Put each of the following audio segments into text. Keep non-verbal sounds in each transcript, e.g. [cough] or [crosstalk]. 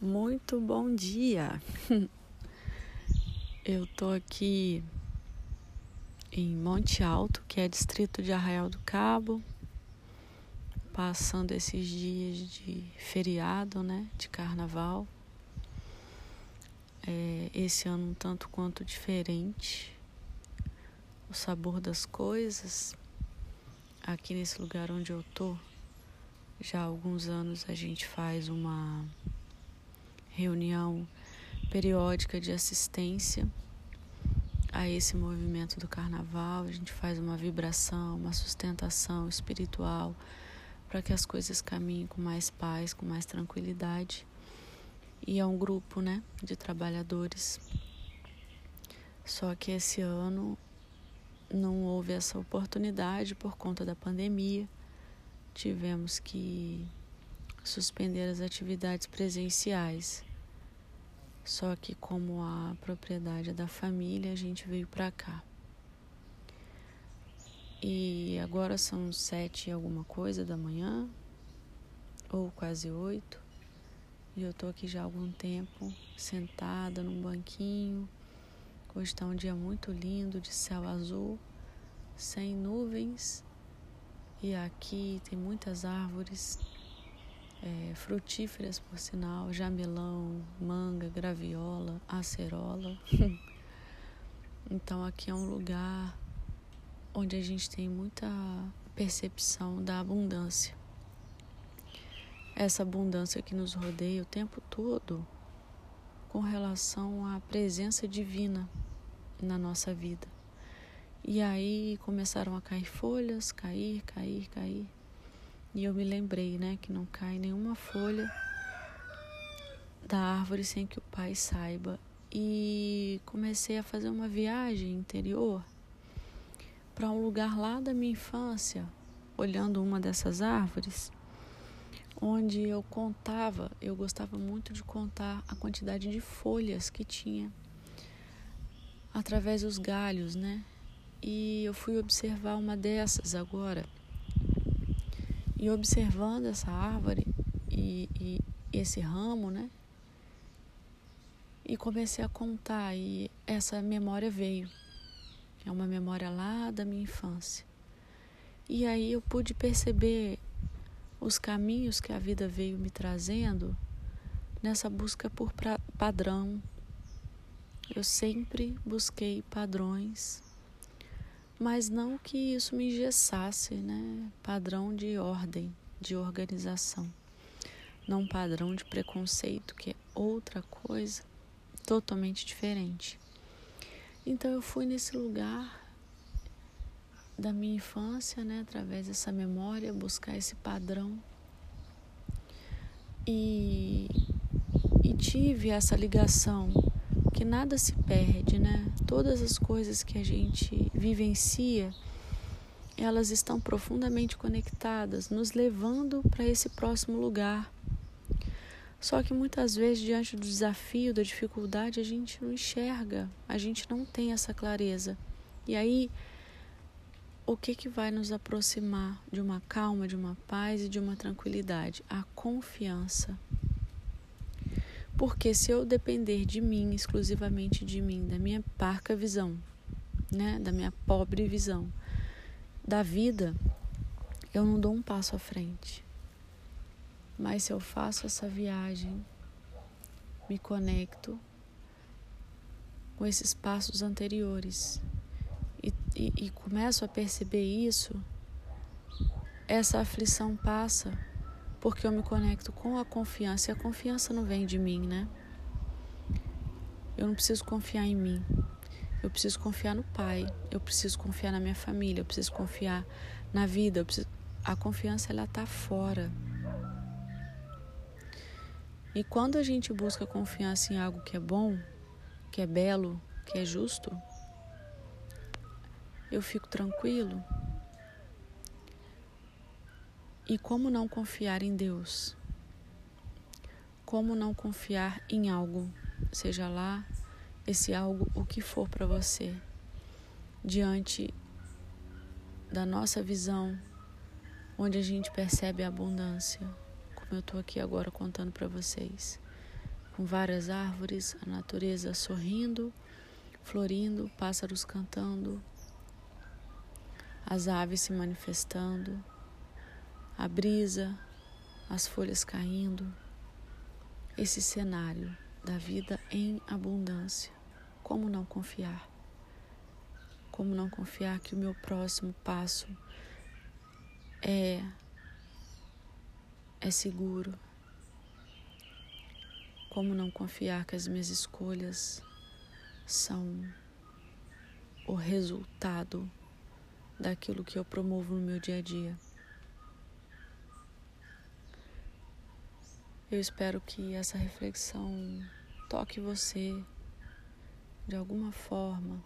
Muito bom dia. [laughs] Eu tô aqui em Monte Alto, que é distrito de Arraial do Cabo, passando esses dias de feriado, né, de carnaval. É, esse ano um tanto quanto diferente, o sabor das coisas. Aqui nesse lugar onde eu tô, já há alguns anos a gente faz uma reunião periódica de assistência a esse movimento do carnaval. A gente faz uma vibração, uma sustentação espiritual para que as coisas caminhem com mais paz, com mais tranquilidade. E é um grupo, né, de trabalhadores. Só que esse ano não houve essa oportunidade por conta da pandemia. Tivemos que suspender as atividades presenciais. Só que como a propriedade é da família, a gente veio para cá. E agora são sete e alguma coisa da manhã, ou quase oito, e eu tô aqui já há algum tempo, sentada num banquinho. Hoje está um dia muito lindo, de céu azul, sem nuvens, e aqui tem muitas árvores é, frutíferas, por sinal, jamelão, manga, graviola, acerola. [laughs] então aqui é um lugar onde a gente tem muita percepção da abundância. Essa abundância que nos rodeia o tempo todo com relação à presença divina na nossa vida. E aí começaram a cair folhas, cair, cair, cair. E eu me lembrei, né, que não cai nenhuma folha da árvore sem que o pai saiba. E comecei a fazer uma viagem interior para um lugar lá da minha infância, olhando uma dessas árvores, onde eu contava, eu gostava muito de contar a quantidade de folhas que tinha através dos galhos, né? E eu fui observar uma dessas agora e observando essa árvore e, e esse ramo, né? E comecei a contar e essa memória veio. É uma memória lá da minha infância. E aí eu pude perceber os caminhos que a vida veio me trazendo nessa busca por padrão. Eu sempre busquei padrões mas não que isso me engessasse, né? Padrão de ordem, de organização, não padrão de preconceito, que é outra coisa totalmente diferente. Então eu fui nesse lugar da minha infância, né, através dessa memória, buscar esse padrão e, e tive essa ligação que nada se perde, né? Todas as coisas que a gente vivencia, elas estão profundamente conectadas, nos levando para esse próximo lugar. Só que muitas vezes, diante do desafio, da dificuldade, a gente não enxerga, a gente não tem essa clareza. E aí, o que, que vai nos aproximar de uma calma, de uma paz e de uma tranquilidade? A confiança. Porque se eu depender de mim, exclusivamente de mim, da minha parca visão, né, da minha pobre visão da vida, eu não dou um passo à frente. Mas se eu faço essa viagem, me conecto com esses passos anteriores e, e, e começo a perceber isso, essa aflição passa porque eu me conecto com a confiança e a confiança não vem de mim, né? Eu não preciso confiar em mim. Eu preciso confiar no Pai. Eu preciso confiar na minha família. Eu preciso confiar na vida. Preciso... A confiança ela tá fora. E quando a gente busca confiança em algo que é bom, que é belo, que é justo, eu fico tranquilo, e como não confiar em Deus? Como não confiar em algo, seja lá esse algo o que for para você, diante da nossa visão, onde a gente percebe a abundância, como eu estou aqui agora contando para vocês. com várias árvores, a natureza sorrindo, florindo, pássaros cantando, as aves se manifestando, a brisa, as folhas caindo. Esse cenário da vida em abundância. Como não confiar? Como não confiar que o meu próximo passo é é seguro? Como não confiar que as minhas escolhas são o resultado daquilo que eu promovo no meu dia a dia? Eu espero que essa reflexão toque você de alguma forma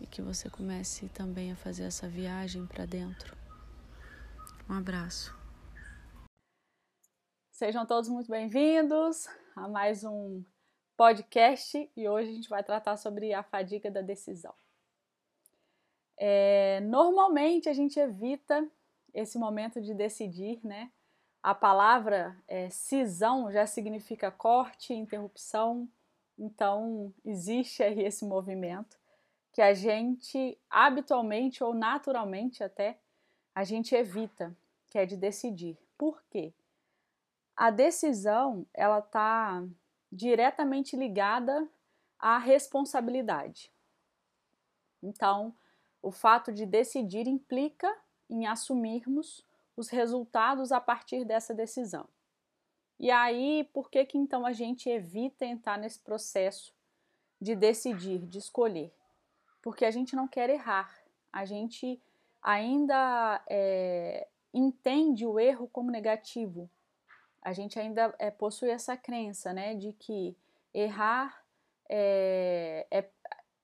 e que você comece também a fazer essa viagem para dentro. Um abraço. Sejam todos muito bem-vindos a mais um podcast e hoje a gente vai tratar sobre a fadiga da decisão. É, normalmente a gente evita esse momento de decidir, né? A palavra é, cisão já significa corte, interrupção, então existe aí esse movimento que a gente habitualmente ou naturalmente até a gente evita, que é de decidir. Por quê? a decisão ela está diretamente ligada à responsabilidade. Então, o fato de decidir implica em assumirmos os resultados a partir dessa decisão. E aí, por que que então a gente evita entrar nesse processo de decidir, de escolher? Porque a gente não quer errar, a gente ainda é, entende o erro como negativo, a gente ainda é, possui essa crença, né, de que errar é, é,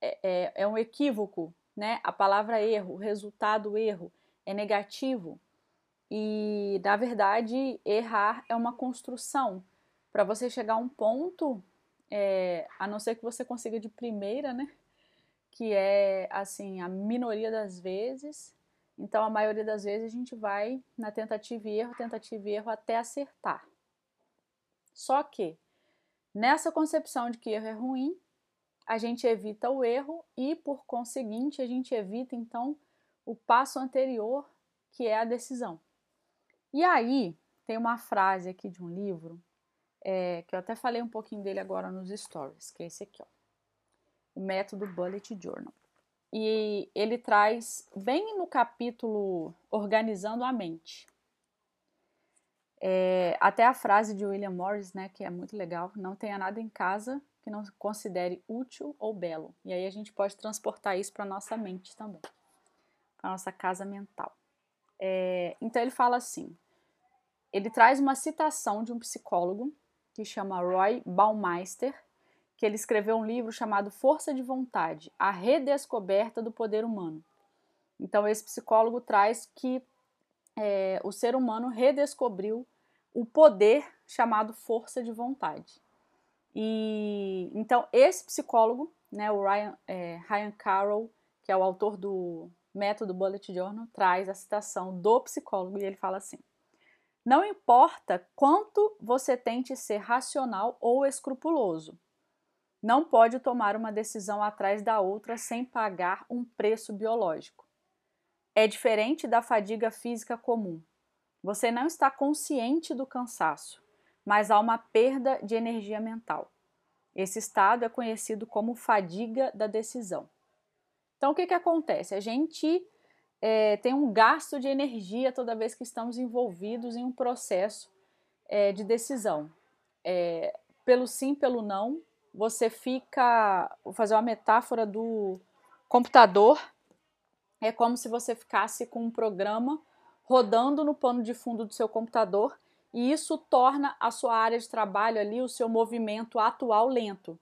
é, é um equívoco, né? A palavra erro, o resultado erro é negativo e, na verdade, errar é uma construção. Para você chegar a um ponto, é, a não ser que você consiga de primeira, né? Que é, assim, a minoria das vezes. Então, a maioria das vezes a gente vai na tentativa e erro, tentativa e erro até acertar. Só que nessa concepção de que erro é ruim, a gente evita o erro e, por conseguinte, a gente evita então o passo anterior, que é a decisão. E aí, tem uma frase aqui de um livro, é, que eu até falei um pouquinho dele agora nos stories, que é esse aqui, ó. O método Bullet Journal. E ele traz, bem no capítulo Organizando a Mente, é, até a frase de William Morris, né, que é muito legal, não tenha nada em casa que não considere útil ou belo. E aí a gente pode transportar isso para nossa mente também, para nossa casa mental. É, então ele fala assim, ele traz uma citação de um psicólogo que chama Roy Baumeister, que ele escreveu um livro chamado Força de Vontade, a redescoberta do poder humano. Então esse psicólogo traz que é, o ser humano redescobriu o poder chamado força de vontade. E então esse psicólogo, né, o Ryan, é, Ryan Carroll, que é o autor do método Bullet Journal, traz a citação do psicólogo e ele fala assim: Não importa quanto você tente ser racional ou escrupuloso, não pode tomar uma decisão atrás da outra sem pagar um preço biológico é diferente da fadiga física comum. Você não está consciente do cansaço, mas há uma perda de energia mental. Esse estado é conhecido como fadiga da decisão. Então, o que, que acontece? A gente é, tem um gasto de energia toda vez que estamos envolvidos em um processo é, de decisão. É, pelo sim, pelo não, você fica. Vou fazer uma metáfora do computador é como se você ficasse com um programa rodando no pano de fundo do seu computador e isso torna a sua área de trabalho ali, o seu movimento atual lento.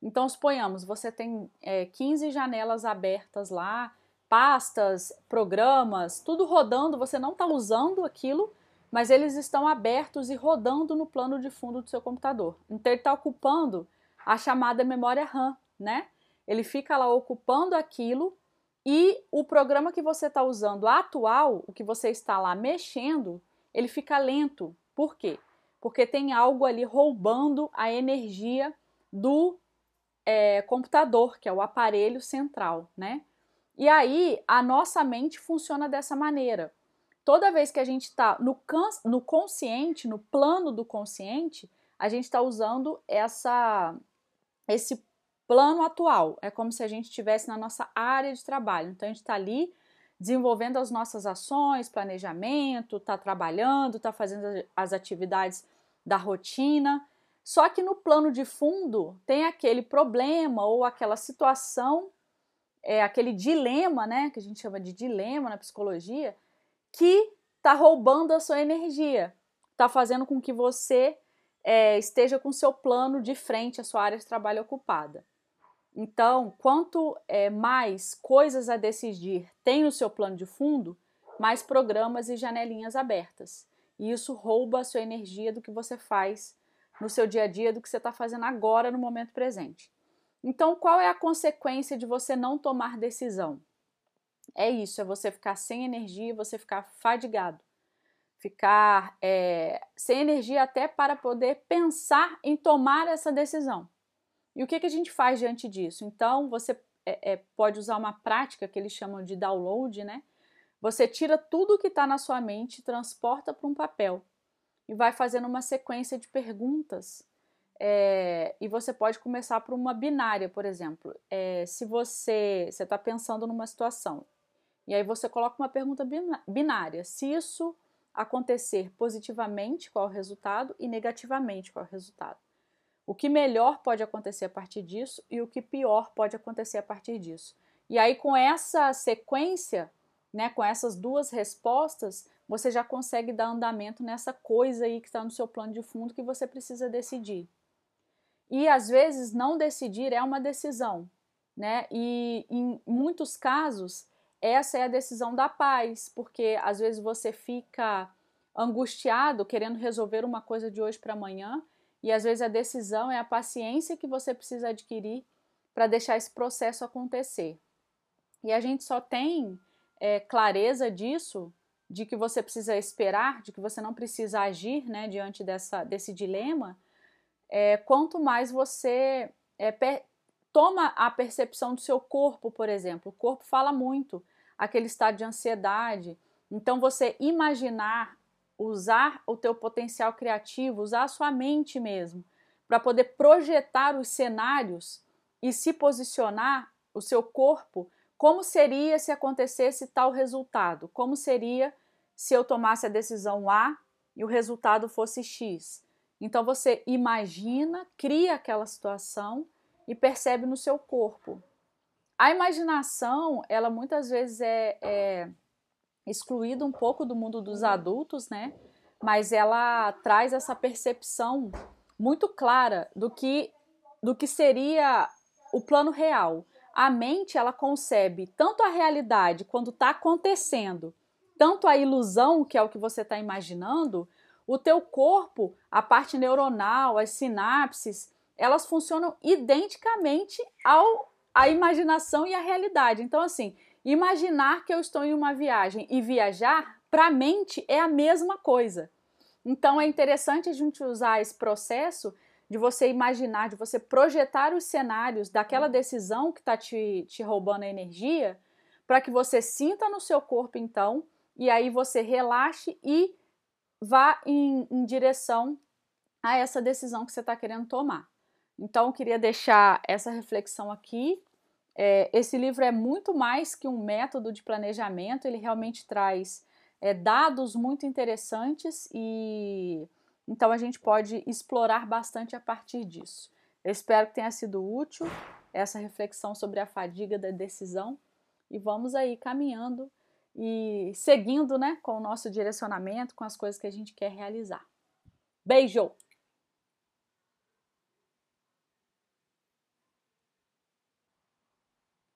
Então, suponhamos, você tem é, 15 janelas abertas lá, pastas, programas, tudo rodando, você não está usando aquilo, mas eles estão abertos e rodando no plano de fundo do seu computador. Então, ele está ocupando a chamada memória RAM, né? Ele fica lá ocupando aquilo e o programa que você está usando atual, o que você está lá mexendo, ele fica lento. Por quê? porque tem algo ali roubando a energia do é, computador, que é o aparelho central, né? E aí a nossa mente funciona dessa maneira. Toda vez que a gente está no, no consciente, no plano do consciente, a gente está usando essa, esse plano atual. É como se a gente estivesse na nossa área de trabalho. Então a gente está ali desenvolvendo as nossas ações, planejamento, está trabalhando, está fazendo as atividades da rotina. Só que no plano de fundo tem aquele problema ou aquela situação, é aquele dilema, né, que a gente chama de dilema na psicologia, que está roubando a sua energia, está fazendo com que você é, esteja com seu plano de frente, a sua área de trabalho ocupada. Então, quanto é, mais coisas a decidir tem no seu plano de fundo, mais programas e janelinhas abertas. E isso rouba a sua energia do que você faz no seu dia a dia, do que você está fazendo agora no momento presente. Então, qual é a consequência de você não tomar decisão? É isso, é você ficar sem energia, você ficar fadigado, ficar é, sem energia até para poder pensar em tomar essa decisão. E o que, que a gente faz diante disso? Então, você é, é, pode usar uma prática que eles chamam de download, né? Você tira tudo que está na sua mente, transporta para um papel e vai fazendo uma sequência de perguntas. É, e você pode começar por uma binária, por exemplo. É, se você está pensando numa situação e aí você coloca uma pergunta binária: se isso acontecer positivamente, qual é o resultado? E negativamente, qual é o resultado? o que melhor pode acontecer a partir disso e o que pior pode acontecer a partir disso. E aí, com essa sequência, né, com essas duas respostas, você já consegue dar andamento nessa coisa aí que está no seu plano de fundo que você precisa decidir. E às vezes não decidir é uma decisão, né? E em muitos casos essa é a decisão da paz, porque às vezes você fica angustiado querendo resolver uma coisa de hoje para amanhã e às vezes a decisão é a paciência que você precisa adquirir para deixar esse processo acontecer. E a gente só tem é, clareza disso, de que você precisa esperar, de que você não precisa agir né, diante dessa, desse dilema, é, quanto mais você é, per, toma a percepção do seu corpo, por exemplo. O corpo fala muito, aquele estado de ansiedade. Então, você imaginar usar o teu potencial criativo, usar a sua mente mesmo, para poder projetar os cenários e se posicionar o seu corpo como seria se acontecesse tal resultado, como seria se eu tomasse a decisão A e o resultado fosse X. Então você imagina, cria aquela situação e percebe no seu corpo. A imaginação, ela muitas vezes é, é excluída um pouco do mundo dos adultos, né? Mas ela traz essa percepção muito clara do que do que seria o plano real. A mente ela concebe tanto a realidade quando está acontecendo, tanto a ilusão que é o que você está imaginando. O teu corpo, a parte neuronal, as sinapses, elas funcionam identicamente ao a imaginação e a realidade. Então assim, Imaginar que eu estou em uma viagem e viajar, para a mente é a mesma coisa. Então é interessante a gente usar esse processo de você imaginar, de você projetar os cenários daquela decisão que está te, te roubando a energia, para que você sinta no seu corpo então, e aí você relaxe e vá em, em direção a essa decisão que você está querendo tomar. Então, eu queria deixar essa reflexão aqui é, esse livro é muito mais que um método de planejamento, ele realmente traz é, dados muito interessantes e então a gente pode explorar bastante a partir disso. Eu espero que tenha sido útil essa reflexão sobre a fadiga da decisão e vamos aí caminhando e seguindo né, com o nosso direcionamento, com as coisas que a gente quer realizar. Beijo!